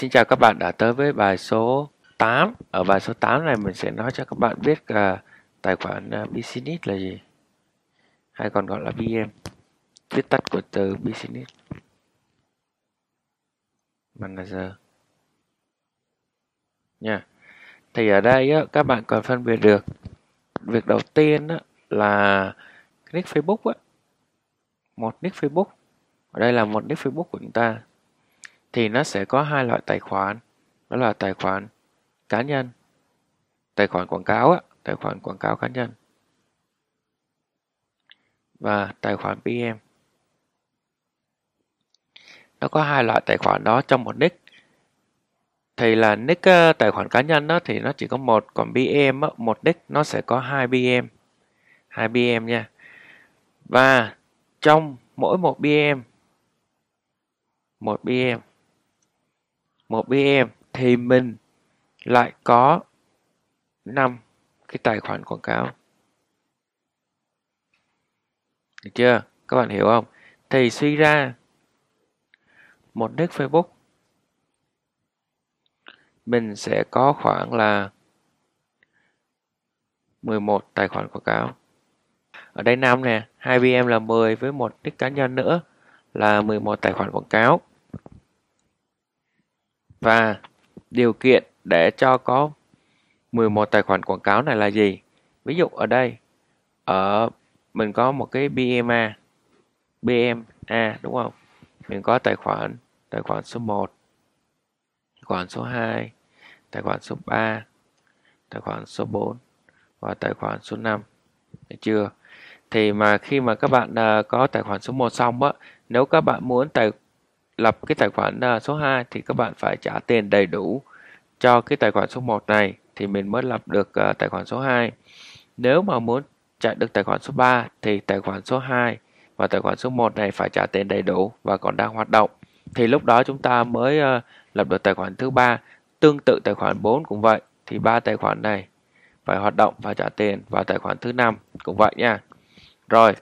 Xin chào các bạn đã tới với bài số 8. Ở bài số 8 này mình sẽ nói cho các bạn biết uh, tài khoản uh, business là gì. Hay còn gọi là BM. Viết tắt của từ business. Manager. Nha. Thì ở đây á, các bạn còn phân biệt được việc đầu tiên á, là nick Facebook á. Một nick Facebook. Ở đây là một nick Facebook của chúng ta thì nó sẽ có hai loại tài khoản. Đó là tài khoản cá nhân tài khoản quảng cáo á, tài khoản quảng cáo cá nhân và tài khoản PM nó có hai loại tài khoản đó trong một nick. Thì là nick ờ, tài khoản cá nhân đó thì nó chỉ có một còn BM á, một nick nó sẽ có hai BM hai BM nha. Và trong mỗi một BM một BM một BM thì mình lại có 5 cái tài khoản quảng cáo. Được chưa? Các bạn hiểu không? Thì suy ra một nick Facebook mình sẽ có khoảng là 11 tài khoản quảng cáo. Ở đây 5 nè, 2 VM là 10 với một nick cá nhân nữa là 11 tài khoản quảng cáo và điều kiện để cho có 11 tài khoản quảng cáo này là gì? Ví dụ ở đây ở mình có một cái BMA BMA đúng không? Mình có tài khoản tài khoản số 1 tài khoản số 2 tài khoản số 3 tài khoản số 4 và tài khoản số 5 Được chưa? Thì mà khi mà các bạn uh, có tài khoản số 1 xong á, nếu các bạn muốn tài lập cái tài khoản à, số 2 thì các bạn phải trả tiền đầy đủ cho cái tài khoản số 1 này thì mình mới lập được à, tài khoản số 2. Nếu mà muốn chạy được tài khoản số 3 thì tài khoản số 2 và tài khoản số 1 này phải trả tiền đầy đủ và còn đang hoạt động. Thì lúc đó chúng ta mới à, lập được tài khoản thứ ba. Tương tự tài khoản 4 cũng vậy. Thì ba tài khoản này phải hoạt động và trả tiền và tài khoản thứ năm cũng vậy nha. Rồi.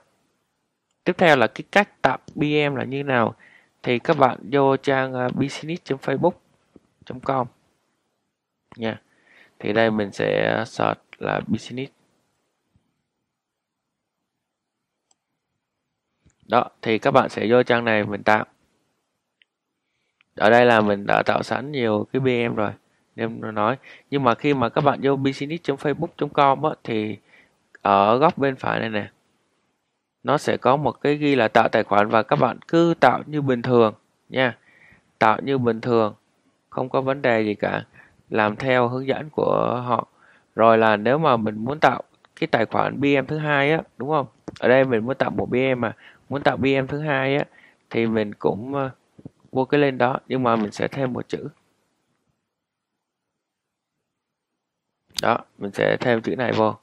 Tiếp theo là cái cách tạo BM là như nào? Thì các bạn vô trang à, uh, business.facebook.com nha. Thì đây mình sẽ search là business. Đó thì các bạn sẽ vô trang này mình tạo. Ở đây là mình đã tạo sẵn nhiều cái BM rồi nên nói. Nhưng mà khi mà các bạn vô business.facebook.com á, thì ở góc bên phải này nè nó sẽ có một cái ghi là tạo tài khoản và các bạn cứ tạo như bình thường nha. Tạo như bình thường không có vấn đề gì cả. Làm theo hướng dẫn của họ. Rồi là nếu mà mình muốn tạo cái tài khoản BM thứ hai á đúng không? Ở đây mình muốn tạo một BM mà. Muốn tạo BM thứ hai á thì mình cũng uh, vô cái lên đó nhưng mà mình sẽ thêm một chữ. Đó mình sẽ thêm chữ này vô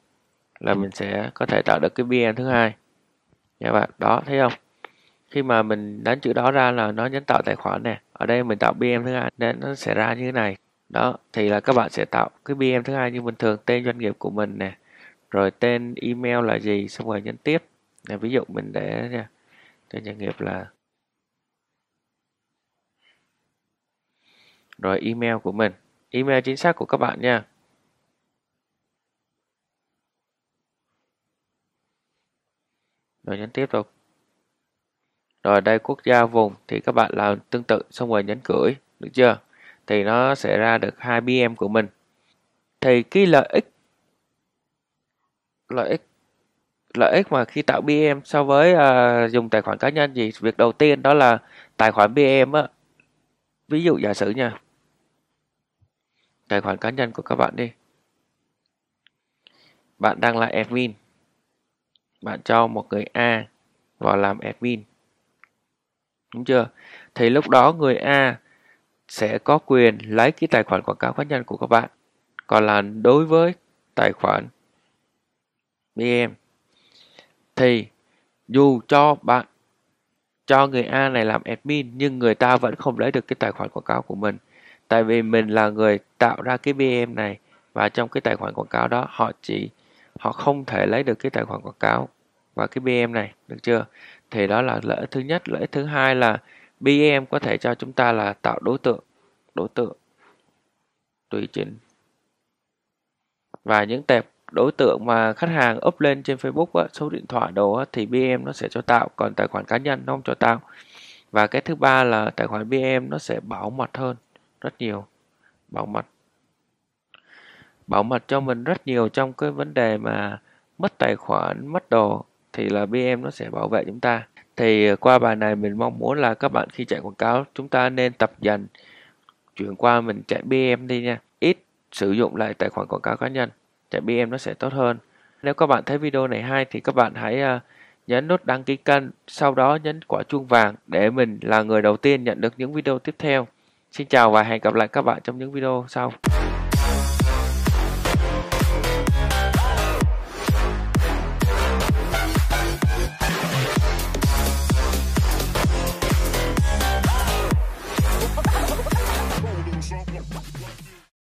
là mình sẽ có thể tạo được cái BM thứ hai nha bạn đó thấy không? Khi mà mình đánh chữ đó ra là nó nhấn tạo tài khoản nè. Ở đây mình tạo BM thứ hai nên nó sẽ ra như thế này. Đó thì là các bạn sẽ tạo cái BM thứ hai như bình thường tên doanh nghiệp của mình nè rồi tên email là gì xong rồi nhấn tiếp. Nè, ví dụ mình để nha tên doanh nghiệp là rồi email của mình. Email chính xác của các bạn nha. Rồi nhấn tiếp tục rồi đây quốc gia vùng thì các bạn làm tương tự xong rồi nhấn gửi được chưa? Thì nó sẽ ra được hai BM của mình. Thì cái lợi ích lợi ích lợi ích mà khi tạo BM so với uh, dùng tài khoản cá nhân gì việc đầu tiên đó là tài khoản BM á. Ví dụ giả sử nha tài khoản cá nhân của các bạn đi. Bạn đang là admin bạn cho một người A vào làm admin. Đúng chưa? Thì lúc đó người A sẽ có quyền lấy cái tài khoản quảng cáo cá nhân của các bạn. Còn là đối với tài khoản BM thì dù cho bạn, cho người A này làm admin, nhưng người ta vẫn không lấy được cái tài khoản quảng cáo của mình. Tại vì mình là người tạo ra cái BM này và trong cái tài khoản quảng cáo đó họ chỉ, họ không thể lấy được cái tài khoản quảng cáo và cái BM này được chưa? Thì đó là lợi thứ nhất. Lợi thứ hai là BM có thể cho chúng ta là tạo đối tượng đối tượng tùy chỉnh. Và những tệp đối tượng mà khách hàng up lên trên Facebook á, số điện thoại đồ á, thì BM nó sẽ cho tạo còn tài khoản cá nhân nó không cho tạo. Và cái thứ ba là tài khoản BM nó sẽ bảo mật hơn rất nhiều. Bảo mật. Bảo mật cho mình rất nhiều trong cái vấn đề mà mất tài khoản mất đồ thì là BM nó sẽ bảo vệ chúng ta. Thì ờ, qua bài này mình mong muốn là các bạn khi chạy quảng cáo, chúng ta nên tập dần, chuyển qua mình chạy BM đi nha. Ít sử dụng lại tài khoản quảng cáo cá nhân, chạy BM nó sẽ tốt hơn. Nếu các bạn thấy video này hay thì các bạn hãy ờ, nhấn nút đăng ký kênh, sau đó nhấn quả chuông vàng để mình là người đầu tiên nhận được những video tiếp theo. Xin chào và hẹn gặp lại các bạn trong những video sau.